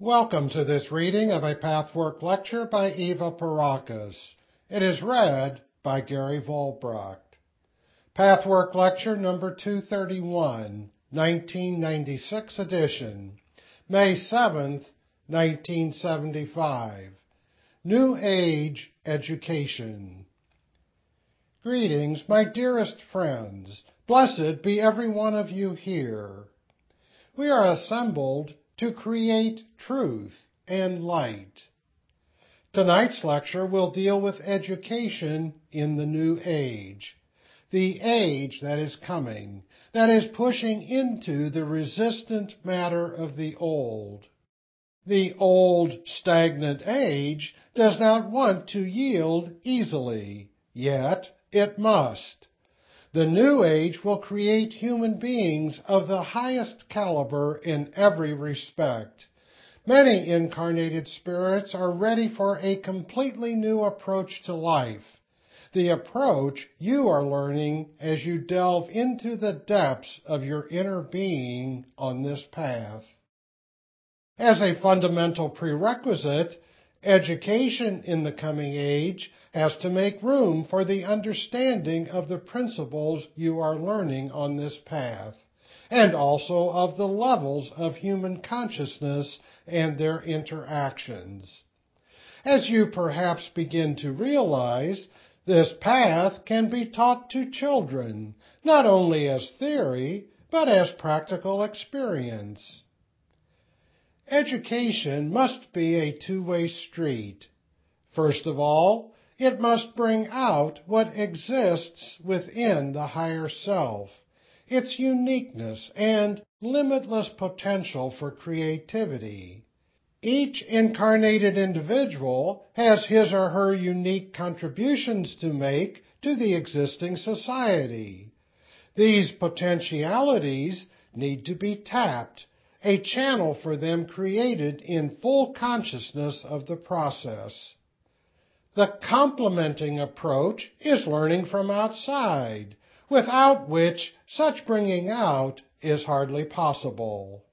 Welcome to this reading of a Pathwork lecture by Eva Pierrakos. It is read by Gary Volbracht. Pathwork lecture number 231, 1996 edition, May 7th, 1975. New Age Education. Greetings, my dearest friends. Blessed be every one of you here. We are assembled to create truth and light. Tonight's lecture will deal with education in the new age, the age that is coming, that is pushing into the resistant matter of the old. The old stagnant age does not want to yield easily, yet it must. The new age will create human beings of the highest caliber in every respect. Many incarnated spirits are ready for a completely new approach to life. The approach you are learning as you delve into the depths of your inner being on this path. As a fundamental prerequisite, education in the coming age has to make room for the understanding of the principles you are learning on this path, and also of the levels of human consciousness and their interactions. As you perhaps begin to realize, this path can be taught to children, not only as theory, but as practical experience. Education must be a two-way street. First of all, it must bring out what exists within the higher self, its uniqueness and limitless potential for creativity. Each incarnated individual has his or her unique contributions to make to the existing society. These potentialities need to be tapped, a channel for them created in full consciousness of the process. The complementing approach is learning from outside, without which such bringing out is hardly possible.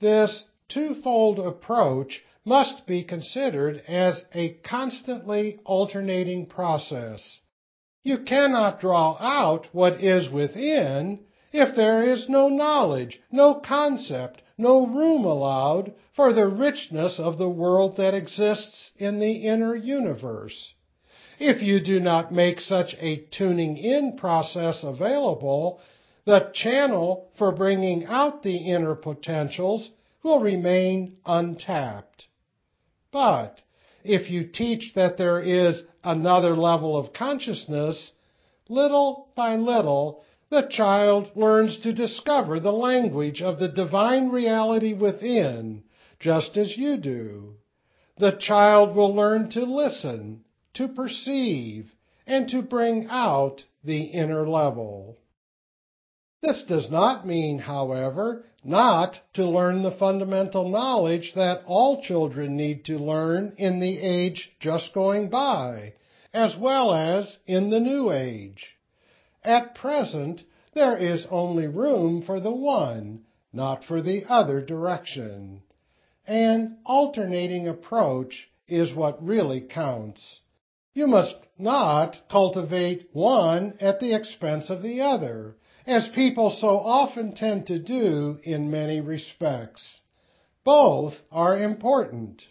This twofold approach must be considered as a constantly alternating process. You cannot draw out what is within if there is no knowledge, no concept, no room allowed for the richness of the world that exists in the inner universe. If you do not make such a tuning in process available, the channel for bringing out the inner potentials will remain untapped. But if you teach that there is another level of consciousness, little by little the child learns to discover the language of the divine reality within, just as you do. The child will learn to listen, to perceive, and to bring out the inner level. This does not mean, however, not to learn the fundamental knowledge that all children need to learn in the age just going by, as well as in the new age. At present, there is only room for the one, not for the other direction. An alternating approach is what really counts. You must not cultivate one at the expense of the other, as people so often tend to do in many respects. Both are important.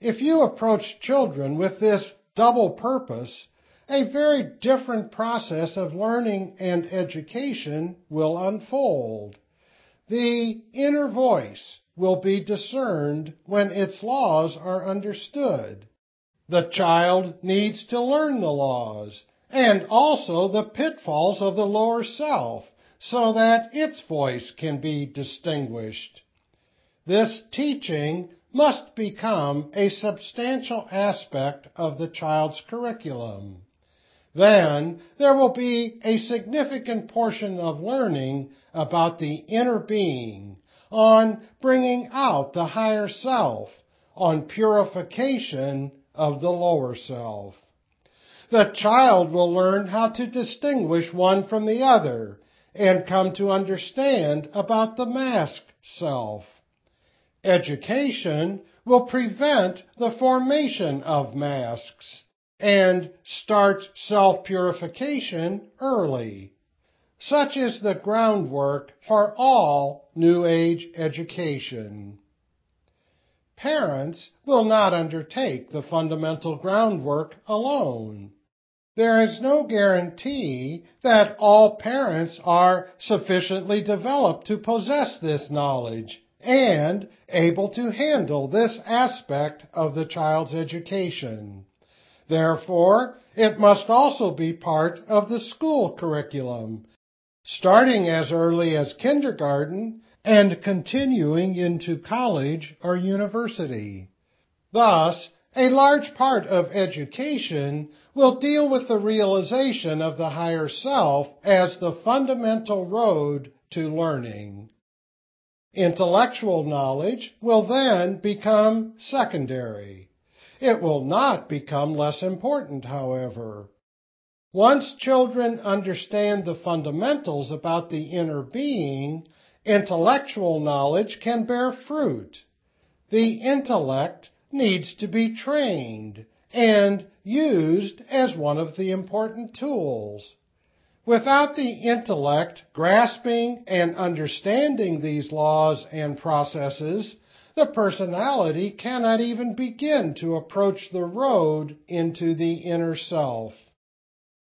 If you approach children with this double purpose, a very different process of learning and education will unfold. The inner voice will be discerned when its laws are understood. The child needs to learn the laws and also the pitfalls of the lower self so that its voice can be distinguished. This teaching must become a substantial aspect of the child's curriculum then there will be a significant portion of learning about the inner being, on bringing out the higher self, on purification of the lower self. The child will learn how to distinguish one from the other and come to understand about the masked self. Education will prevent the formation of masks and start self-purification early. Such is the groundwork for all New Age education. Parents will not undertake the fundamental groundwork alone. There is no guarantee that all parents are sufficiently developed to possess this knowledge and able to handle this aspect of the child's education. Therefore, it must also be part of the school curriculum, starting as early as kindergarten and continuing into college or university. Thus, a large part of education will deal with the realization of the higher self as the fundamental road to learning. Intellectual knowledge will then become secondary. It will not become less important, however. Once children understand the fundamentals about the inner being, intellectual knowledge can bear fruit. The intellect needs to be trained and used as one of the important tools. Without the intellect grasping and understanding these laws and processes, the personality cannot even begin to approach the road into the inner self.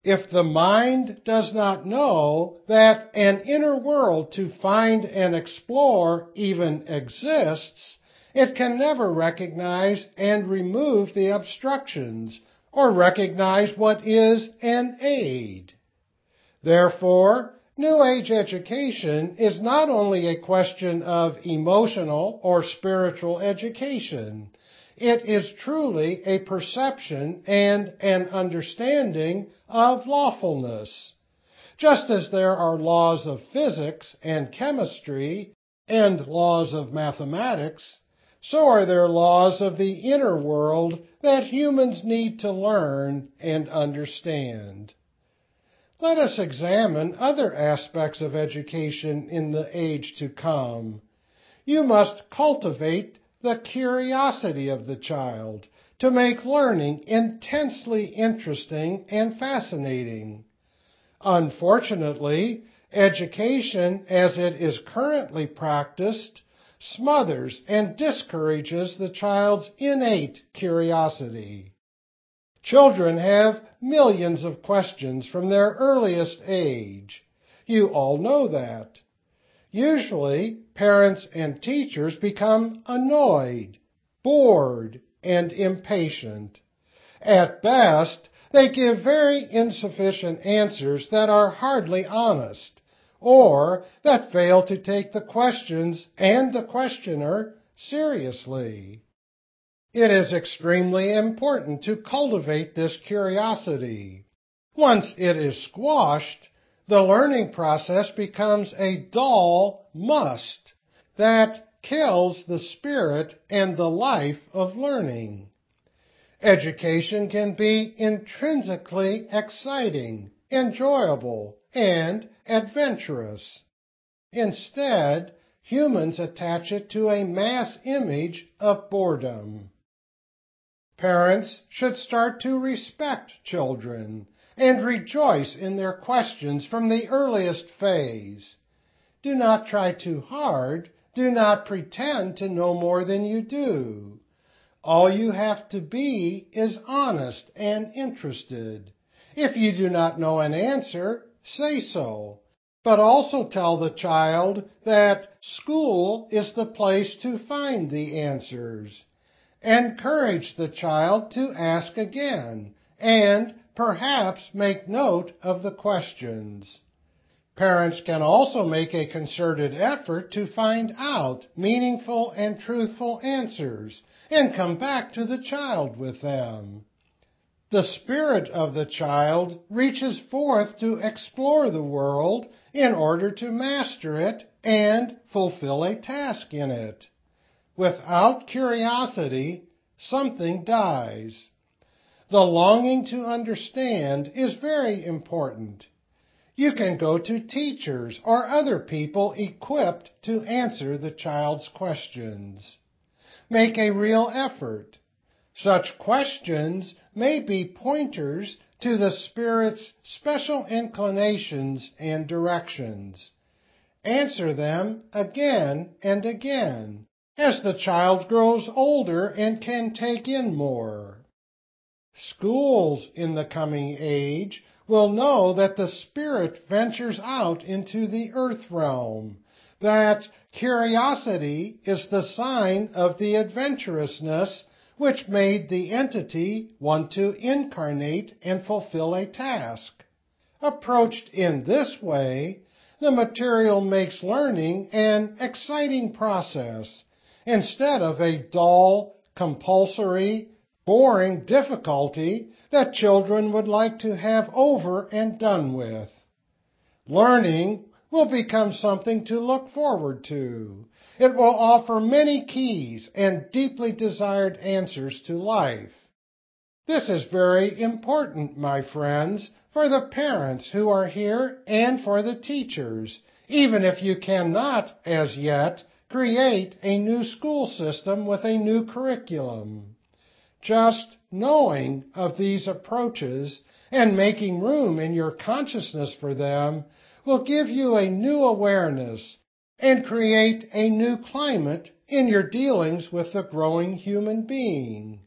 If the mind does not know that an inner world to find and explore even exists, it can never recognize and remove the obstructions or recognize what is an aid. Therefore, New Age education is not only a question of emotional or spiritual education, it is truly a perception and an understanding of lawfulness. Just as there are laws of physics and chemistry and laws of mathematics, so are there laws of the inner world that humans need to learn and understand. Let us examine other aspects of education in the age to come. You must cultivate the curiosity of the child to make learning intensely interesting and fascinating. Unfortunately, education as it is currently practiced smothers and discourages the child's innate curiosity. Children have millions of questions from their earliest age. You all know that. Usually, parents and teachers become annoyed, bored, and impatient. At best, they give very insufficient answers that are hardly honest, or that fail to take the questions and the questioner seriously. It is extremely important to cultivate this curiosity. Once it is squashed, the learning process becomes a dull must that kills the spirit and the life of learning. Education can be intrinsically exciting, enjoyable, and adventurous. Instead, humans attach it to a mass image of boredom. Parents should start to respect children and rejoice in their questions from the earliest phase. Do not try too hard. Do not pretend to know more than you do. All you have to be is honest and interested. If you do not know an answer, say so. But also tell the child that school is the place to find the answers. Encourage the child to ask again and perhaps make note of the questions. Parents can also make a concerted effort to find out meaningful and truthful answers and come back to the child with them. The spirit of the child reaches forth to explore the world in order to master it and fulfill a task in it. Without curiosity, something dies. The longing to understand is very important. You can go to teachers or other people equipped to answer the child's questions. make a real effort. Such questions may be pointers to the Spirit's special inclinations and directions. Answer them again and again as the child grows older and can take in more. Schools in the coming age will know that the Spirit ventures out into the earth realm, that curiosity is the sign of the adventurousness which made the entity want to incarnate and fulfill a task. Approached in this way, the material makes learning an exciting process instead of a dull, compulsory, boring difficulty that children would like to have over and done with. Learning will become something to look forward to. It will offer many keys and deeply desired answers to life. This is very important, my friends, for the parents who are here and for the teachers, even if you cannot, as yet, create a new school system with a new curriculum. Just knowing of these approaches and making room in your consciousness for them will give you a new awareness and create a new climate in your dealings with the growing human being.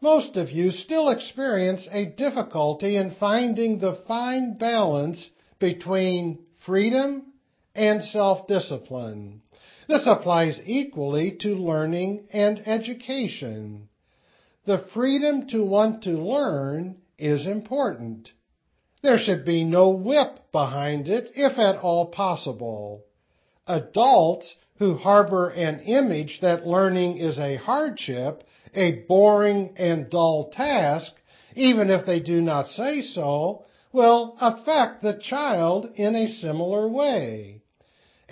Most of you still experience a difficulty in finding the fine balance between freedom and self-discipline. This applies equally to learning and education. The freedom to want to learn is important. There should be no whip behind it if at all possible. Adults who harbor an image that learning is a hardship a boring and dull task, even if they do not say so, will affect the child in a similar way.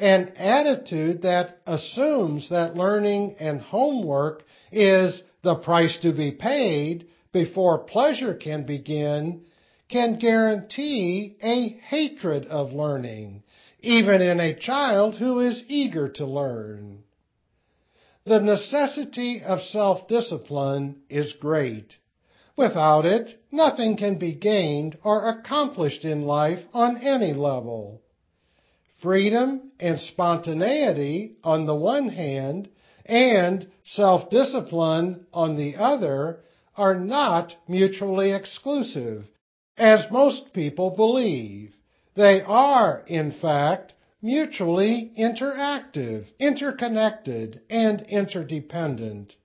An attitude that assumes that learning and homework is the price to be paid before pleasure can begin can guarantee a hatred of learning, even in a child who is eager to learn. The necessity of self-discipline is great. Without it, nothing can be gained or accomplished in life on any level. Freedom and spontaneity on the one hand and self-discipline on the other are not mutually exclusive, as most people believe. They are, in fact, mutually interactive, interconnected, and interdependent.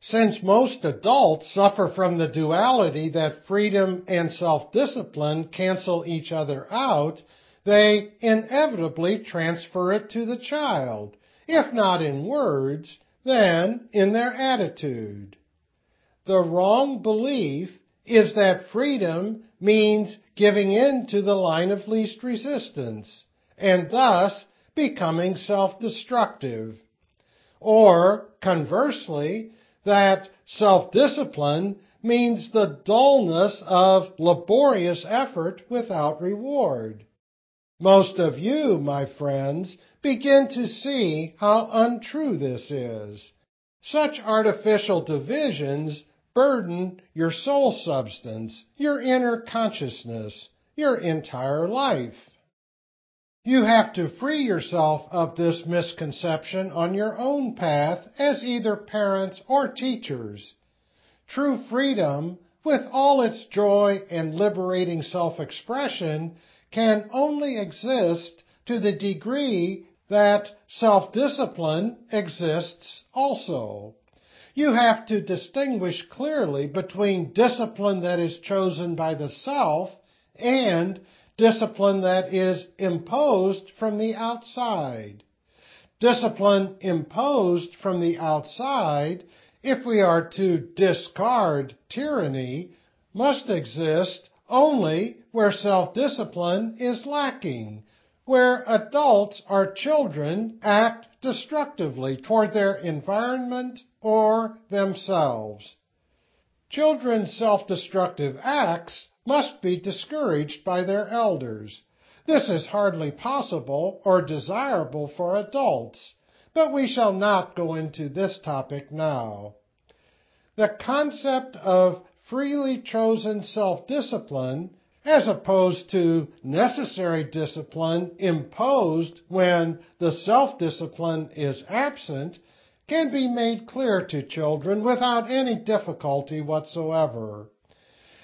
Since most adults suffer from the duality that freedom and self-discipline cancel each other out, they inevitably transfer it to the child, if not in words, then in their attitude. The wrong belief is that freedom means giving in to the line of least resistance and thus becoming self-destructive. Or, conversely, that self-discipline means the dullness of laborious effort without reward. Most of you, my friends, begin to see how untrue this is. Such artificial divisions burden your soul substance, your inner consciousness, your entire life. You have to free yourself of this misconception on your own path as either parents or teachers. True freedom, with all its joy and liberating self-expression, can only exist to the degree that self-discipline exists also. You have to distinguish clearly between discipline that is chosen by the self and discipline that is imposed from the outside. Discipline imposed from the outside, if we are to discard tyranny, must exist only where self-discipline is lacking, where adults or children act destructively toward their environment or themselves. Children's self-destructive acts must be discouraged by their elders. This is hardly possible or desirable for adults, but we shall not go into this topic now. The concept of freely chosen self-discipline as opposed to necessary discipline imposed when the self-discipline is absent can be made clear to children without any difficulty whatsoever.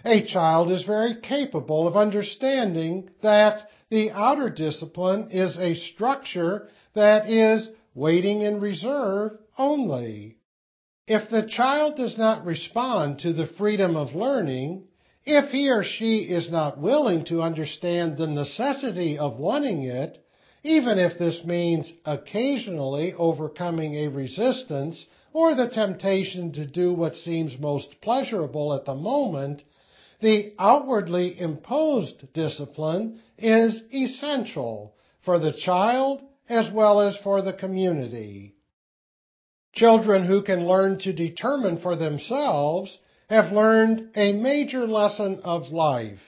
A child is very capable of understanding that the outer discipline is a structure that is waiting in reserve only. If the child does not respond to the freedom of learning, if he or she is not willing to understand the necessity of wanting it, even if this means occasionally overcoming a resistance or the temptation to do what seems most pleasurable at the moment, the outwardly imposed discipline is essential for the child as well as for the community. Children who can learn to determine for themselves have learned a major lesson of life.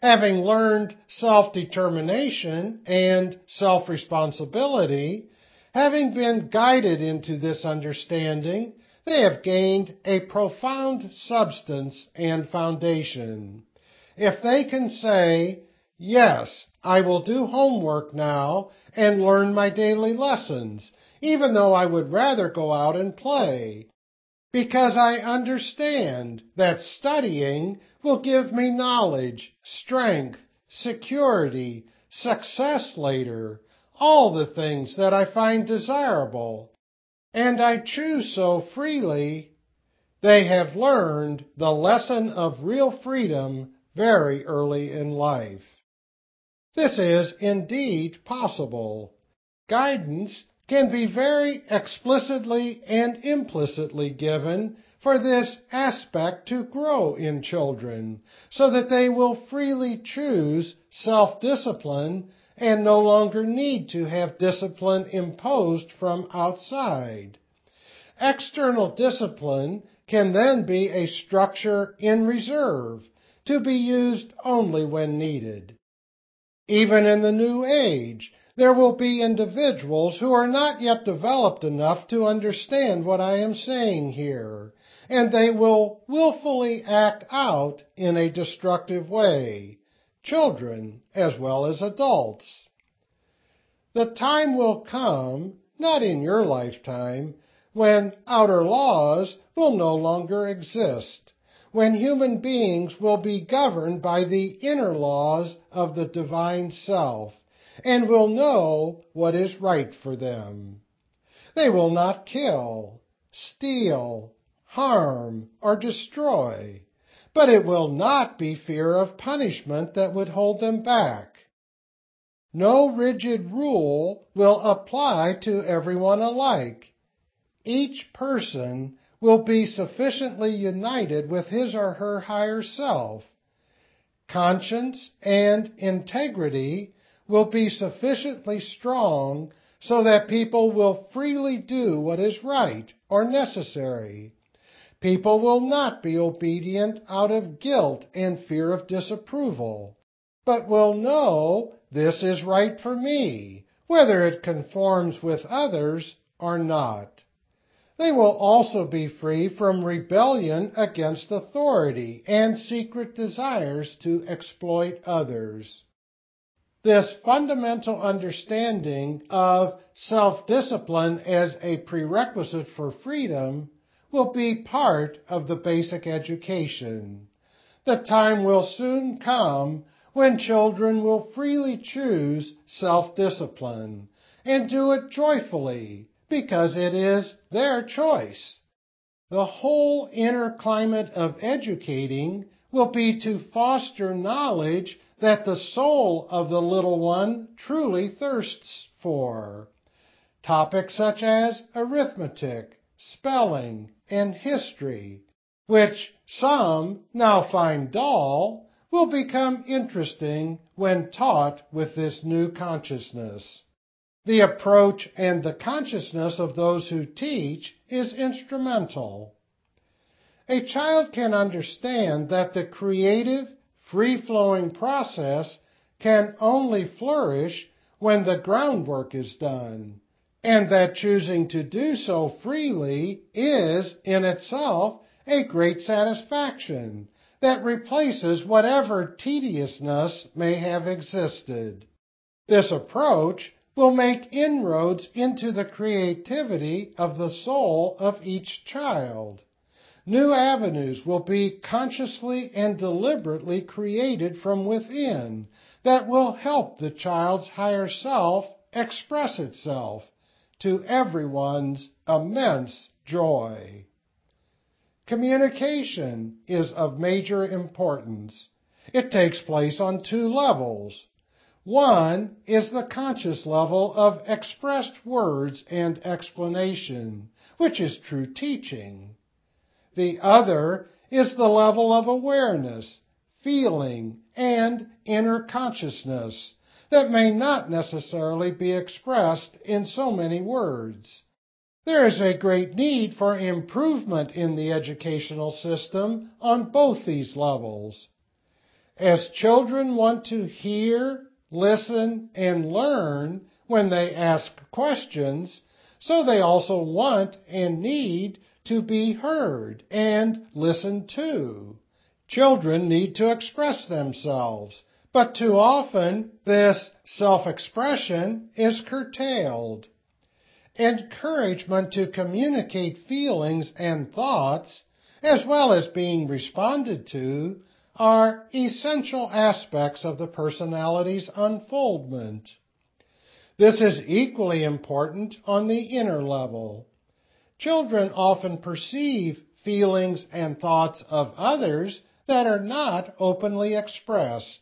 Having learned self-determination and self-responsibility, having been guided into this understanding, they have gained a profound substance and foundation. If they can say, yes, I will do homework now and learn my daily lessons, even though I would rather go out and play, because I understand that studying will give me knowledge, strength, security, success later, all the things that I find desirable, and I choose so freely, they have learned the lesson of real freedom very early in life. This is indeed possible. Guidance can be very explicitly and implicitly given for this aspect to grow in children so that they will freely choose self-discipline and no longer need to have discipline imposed from outside. External discipline can then be a structure in reserve to be used only when needed. Even in the new age, there will be individuals who are not yet developed enough to understand what I am saying here, and they will willfully act out in a destructive way children as well as adults. The time will come, not in your lifetime, when outer laws will no longer exist, when human beings will be governed by the inner laws of the divine self and will know what is right for them. They will not kill, steal, harm, or destroy but it will not be fear of punishment that would hold them back. No rigid rule will apply to everyone alike. Each person will be sufficiently united with his or her higher self. Conscience and integrity will be sufficiently strong so that people will freely do what is right or necessary. People will not be obedient out of guilt and fear of disapproval, but will know this is right for me, whether it conforms with others or not. They will also be free from rebellion against authority and secret desires to exploit others. This fundamental understanding of self-discipline as a prerequisite for freedom will be part of the basic education. The time will soon come when children will freely choose self-discipline and do it joyfully because it is their choice. The whole inner climate of educating will be to foster knowledge that the soul of the little one truly thirsts for. Topics such as arithmetic, spelling, and history, which some now find dull, will become interesting when taught with this new consciousness. The approach and the consciousness of those who teach is instrumental. A child can understand that the creative, free-flowing process can only flourish when the groundwork is done, and that choosing to do so freely is in itself a great satisfaction that replaces whatever tediousness may have existed. This approach will make inroads into the creativity of the soul of each child. New avenues will be consciously and deliberately created from within that will help the child's higher self express itself to everyone's immense joy. Communication is of major importance. It takes place on two levels. One is the conscious level of expressed words and explanation, which is true teaching. The other is the level of awareness, feeling, and inner consciousness, that may not necessarily be expressed in so many words. There is a great need for improvement in the educational system on both these levels. As children want to hear, listen, and learn when they ask questions, so they also want and need to be heard and listened to. Children need to express themselves, but too often, this self-expression is curtailed. Encouragement to communicate feelings and thoughts, as well as being responded to, are essential aspects of the personality's unfoldment. This is equally important on the inner level. Children often perceive feelings and thoughts of others that are not openly expressed.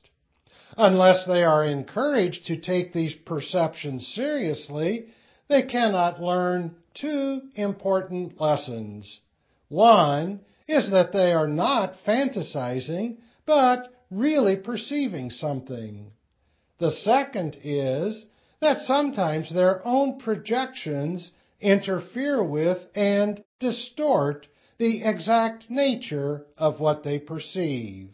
Unless they are encouraged to take these perceptions seriously, they cannot learn two important lessons. One is that they are not fantasizing, but really perceiving something. The second is that sometimes their own projections interfere with and distort the exact nature of what they perceive.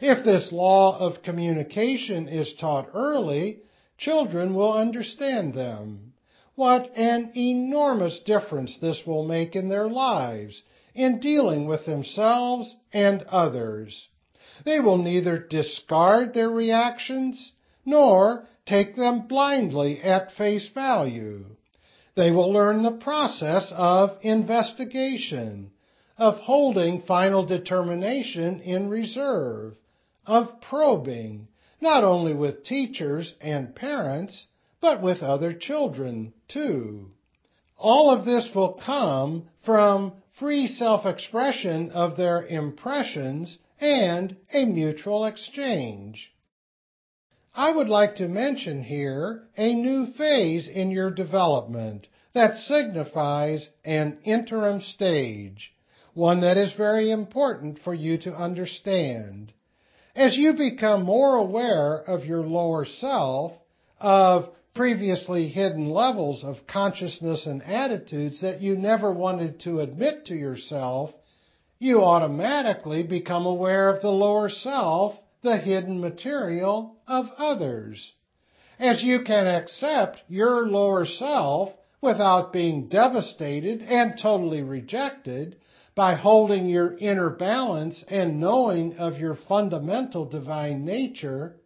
If this law of communication is taught early, children will understand them. What an enormous difference this will make in their lives in dealing with themselves and others. They will neither discard their reactions nor take them blindly at face value. They will learn the process of investigation, of holding final determination in reserve, of probing, not only with teachers and parents, but with other children too. All of this will come from free self-expression of their impressions and a mutual exchange. I would like to mention here a new phase in your development that signifies an interim stage, one that is very important for you to understand. As you become more aware of your lower self, of previously hidden levels of consciousness and attitudes that you never wanted to admit to yourself, you automatically become aware of the lower self, the hidden material of others. As you can accept your lower self without being devastated and totally rejected, by holding your inner balance and knowing of your fundamental divine nature,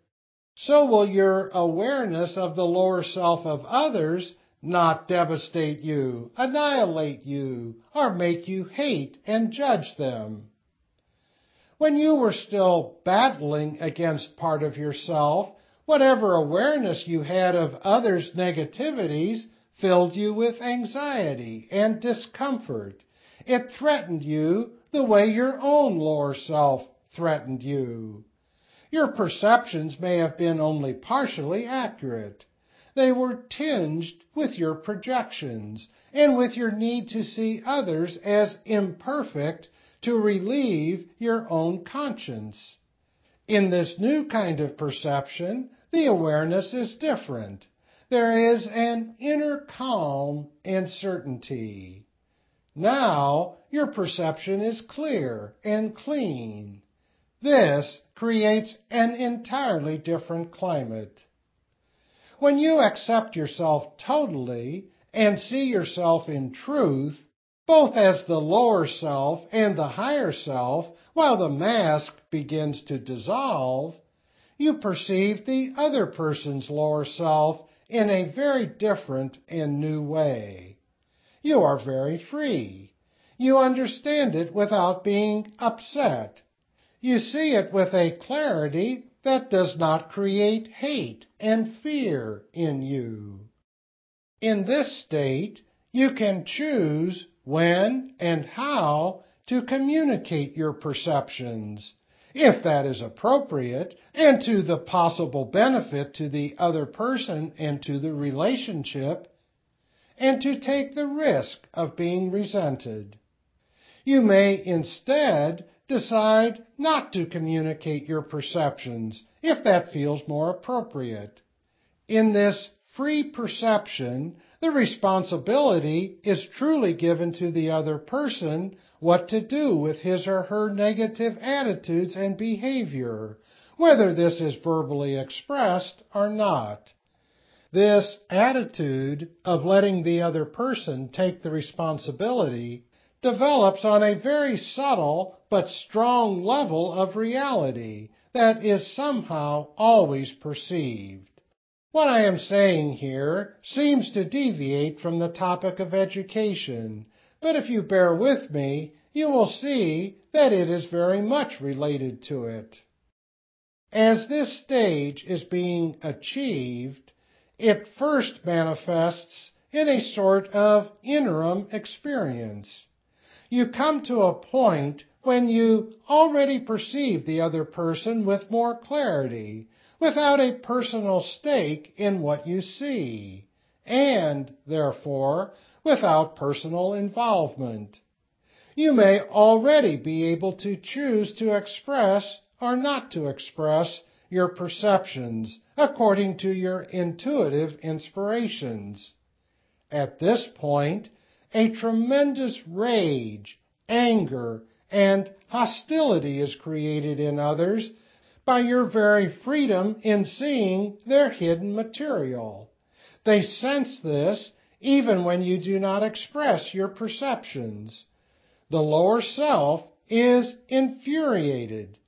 so will your awareness of the lower self of others not devastate you, annihilate you, or make you hate and judge them. When you were still battling against part of yourself, whatever awareness you had of others' negativities filled you with anxiety and discomfort it threatened you the way your own lower self threatened you. Your perceptions may have been only partially accurate. They were tinged with your projections and with your need to see others as imperfect to relieve your own conscience. In this new kind of perception, the awareness is different. There is an inner calm and certainty. Now your perception is clear and clean. This creates an entirely different climate. When you accept yourself totally and see yourself in truth, both as the lower self and the higher self, while the mask begins to dissolve, you perceive the other person's lower self in a very different and new way. You are very free. You understand it without being upset. You see it with a clarity that does not create hate and fear in you. In this state, you can choose when and how to communicate your perceptions, if that is appropriate, and to the possible benefit to the other person and to the relationship, and to take the risk of being resented. You may instead decide not to communicate your perceptions if that feels more appropriate. In this free perception, the responsibility is truly given to the other person what to do with his or her negative attitudes and behavior, whether this is verbally expressed or not. This attitude of letting the other person take the responsibility develops on a very subtle but strong level of reality that is somehow always perceived. What I am saying here seems to deviate from the topic of education, but if you bear with me, you will see that it is very much related to it. As this stage is being achieved, it first manifests in a sort of interim experience. You come to a point when you already perceive the other person with more clarity without a personal stake in what you see, and, therefore, without personal involvement. You may already be able to choose to express or not to express your perceptions according to your intuitive inspirations. At this point, a tremendous rage, anger, and hostility is created in others by your very freedom in seeing their hidden material. They sense this even when you do not express your perceptions. The lower self is infuriated.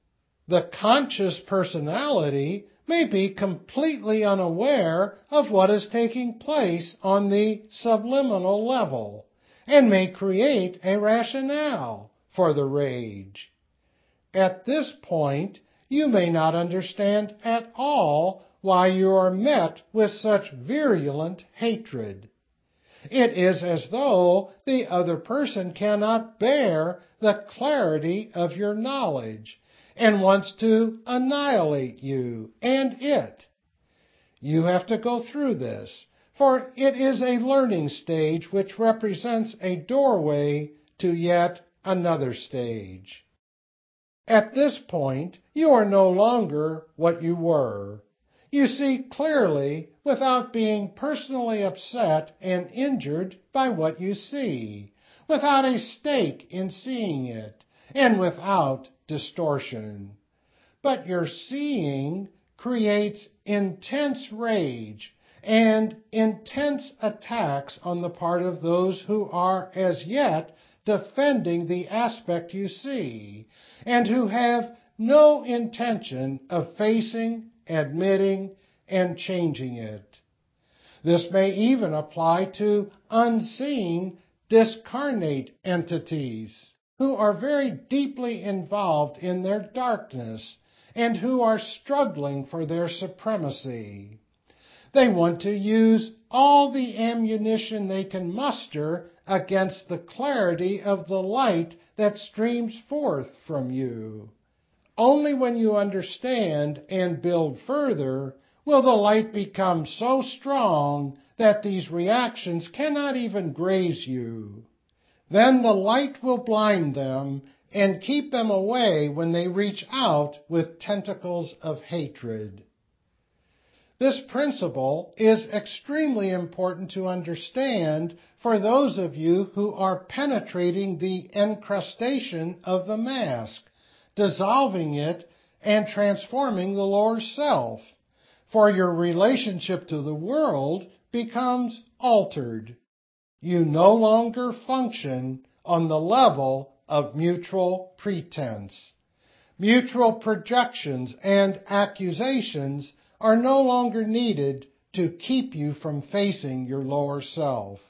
The conscious personality may be completely unaware of what is taking place on the subliminal level and may create a rationale for the rage. At this point, you may not understand at all why you are met with such virulent hatred. It is as though the other person cannot bear the clarity of your knowledge and wants to annihilate you and it. You have to go through this, for it is a learning stage which represents a doorway to yet another stage. At this point, you are no longer what you were. You see clearly without being personally upset and injured by what you see, without a stake in seeing it, and without distortion. But your seeing creates intense rage and intense attacks on the part of those who are as yet defending the aspect you see, and who have no intention of facing, admitting, and changing it. This may even apply to unseen, discarnate entities who are very deeply involved in their darkness and who are struggling for their supremacy. They want to use all the ammunition they can muster against the clarity of the light that streams forth from you. Only when you understand and build further will the light become so strong that these reactions cannot even graze you. Then the light will blind them and keep them away when they reach out with tentacles of hatred. This principle is extremely important to understand for those of you who are penetrating the encrustation of the mask, dissolving it, and transforming the lower self. for your relationship to the world becomes altered. You no longer function on the level of mutual pretense. Mutual projections and accusations are no longer needed to keep you from facing your lower self.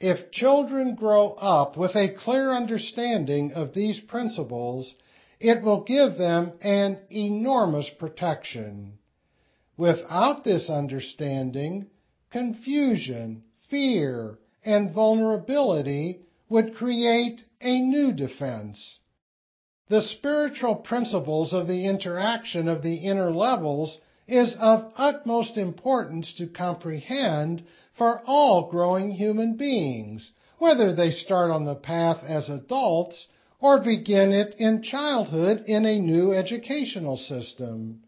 If children grow up with a clear understanding of these principles, it will give them an enormous protection. Without this understanding, confusion, fear, and vulnerability would create a new defense. The spiritual principles of the interaction of the inner levels is of utmost importance to comprehend for all growing human beings, whether they start on the path as adults or begin it in childhood in a new educational system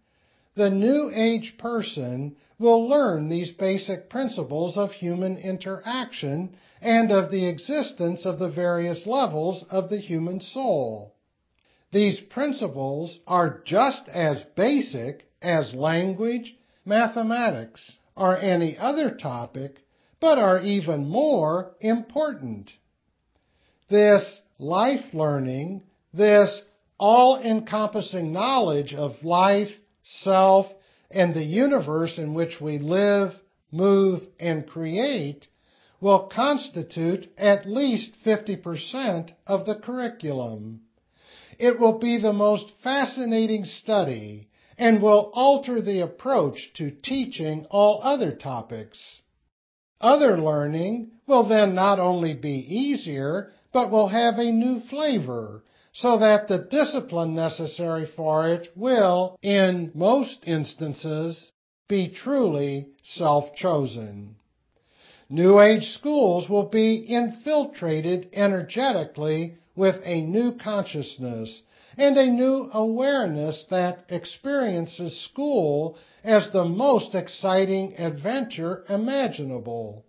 the New Age person will learn these basic principles of human interaction and of the existence of the various levels of the human soul. These principles are just as basic as language, mathematics, or any other topic, but are even more important. This life learning, this all encompassing knowledge of life self, and the universe in which we live, move, and create will constitute at least 50% of the curriculum. It will be the most fascinating study and will alter the approach to teaching all other topics. Other learning will then not only be easier, but will have a new flavor so that the discipline necessary for it will, in most instances, be truly self-chosen. New Age schools will be infiltrated energetically with a new consciousness and a new awareness that experiences school as the most exciting adventure imaginable.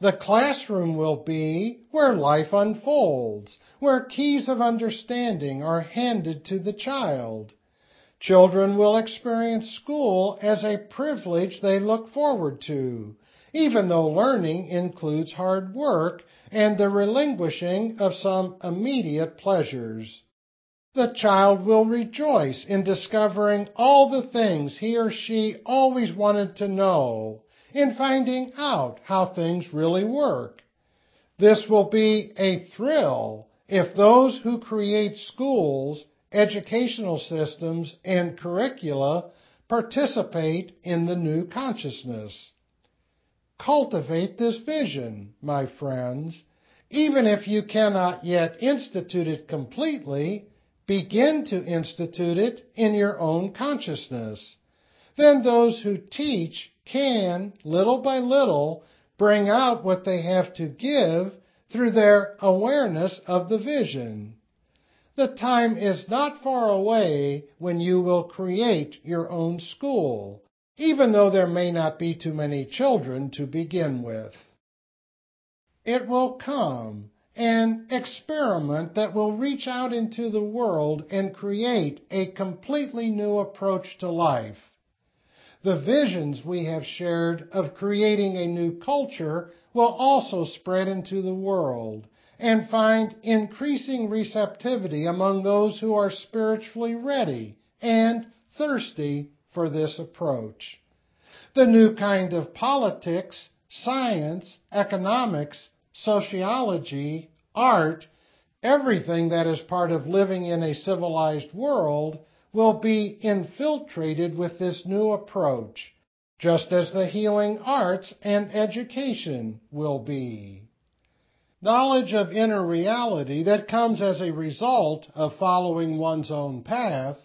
The classroom will be where life unfolds, where keys of understanding are handed to the child. Children will experience school as a privilege they look forward to, even though learning includes hard work and the relinquishing of some immediate pleasures. The child will rejoice in discovering all the things he or she always wanted to know in finding out how things really work. This will be a thrill if those who create schools, educational systems, and curricula participate in the new consciousness. Cultivate this vision, my friends. Even if you cannot yet institute it completely, begin to institute it in your own consciousness. Then those who teach can, little by little, bring out what they have to give through their awareness of the vision. The time is not far away when you will create your own school, even though there may not be too many children to begin with. It will come, an experiment that will reach out into the world and create a completely new approach to life the visions we have shared of creating a new culture will also spread into the world and find increasing receptivity among those who are spiritually ready and thirsty for this approach. The new kind of politics, science, economics, sociology, art, everything that is part of living in a civilized world will be infiltrated with this new approach, just as the healing arts and education will be. Knowledge of inner reality that comes as a result of following one's own path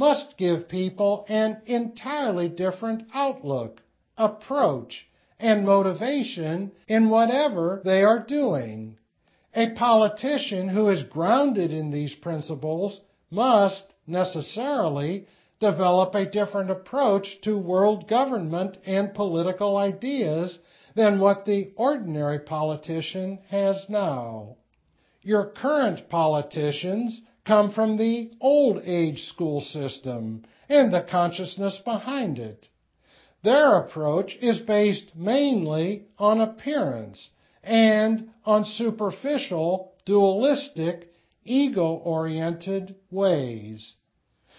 must give people an entirely different outlook, approach, and motivation in whatever they are doing. A politician who is grounded in these principles must necessarily develop a different approach to world government and political ideas than what the ordinary politician has now. Your current politicians come from the old age school system and the consciousness behind it. Their approach is based mainly on appearance and on superficial, dualistic, ego oriented ways.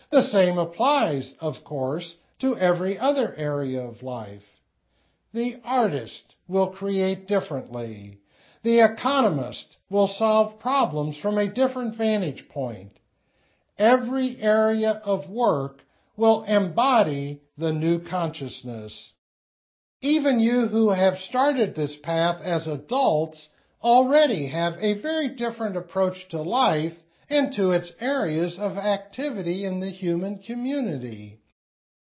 The same applies, of course, to every other area of life. The artist will create differently. The economist will solve problems from a different vantage point. Every area of work will embody the new consciousness. Even you who have started this path as adults already have a very different approach to life and to its areas of activity in the human community.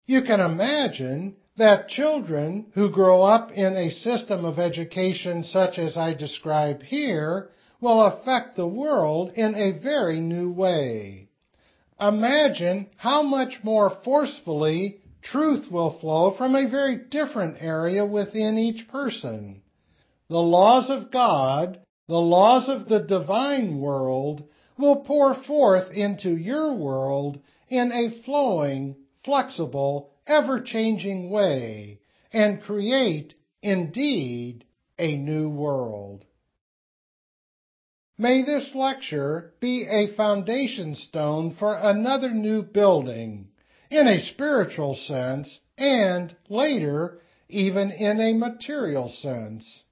You can imagine that children who grow up in a system of education such as I describe here will affect the world in a very new way. Imagine how much more forcefully truth will flow from a very different area within each person. The laws of God, the laws of the divine world, will pour forth into your world in a flowing, flexible, ever changing way and create, indeed, a new world. May this lecture be a foundation stone for another new building in a spiritual sense and later even in a material sense.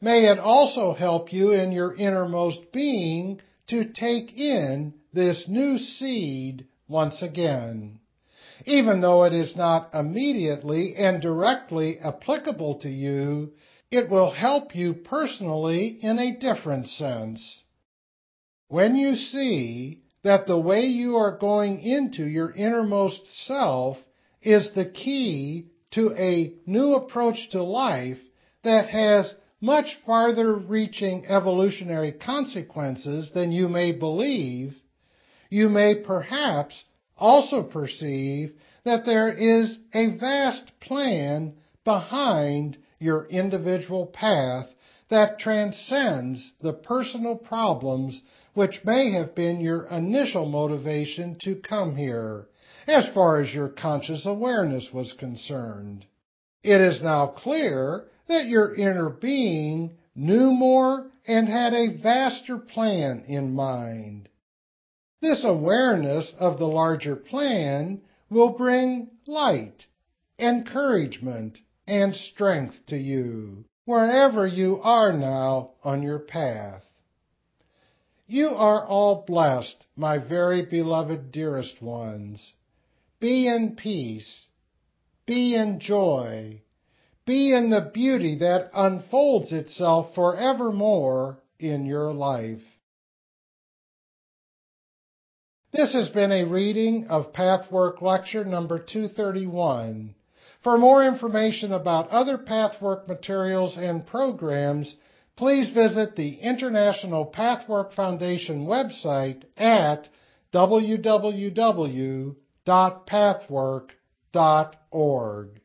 May it also help you in your innermost being to take in this new seed once again. Even though it is not immediately and directly applicable to you, it will help you personally in a different sense. When you see that the way you are going into your innermost self is the key to a new approach to life that has much farther reaching evolutionary consequences than you may believe, you may perhaps also perceive that there is a vast plan behind your individual path that transcends the personal problems which may have been your initial motivation to come here, as far as your conscious awareness was concerned. It is now clear that your inner being knew more and had a vaster plan in mind. This awareness of the larger plan will bring light, encouragement, and strength to you wherever you are now on your path. You are all blessed, my very beloved dearest ones. Be in peace. Be in joy. Be in the beauty that unfolds itself forevermore in your life. This has been a reading of Pathwork Lecture number 231. For more information about other Pathwork materials and programs, please visit the International Pathwork Foundation website at www.pathwork.org.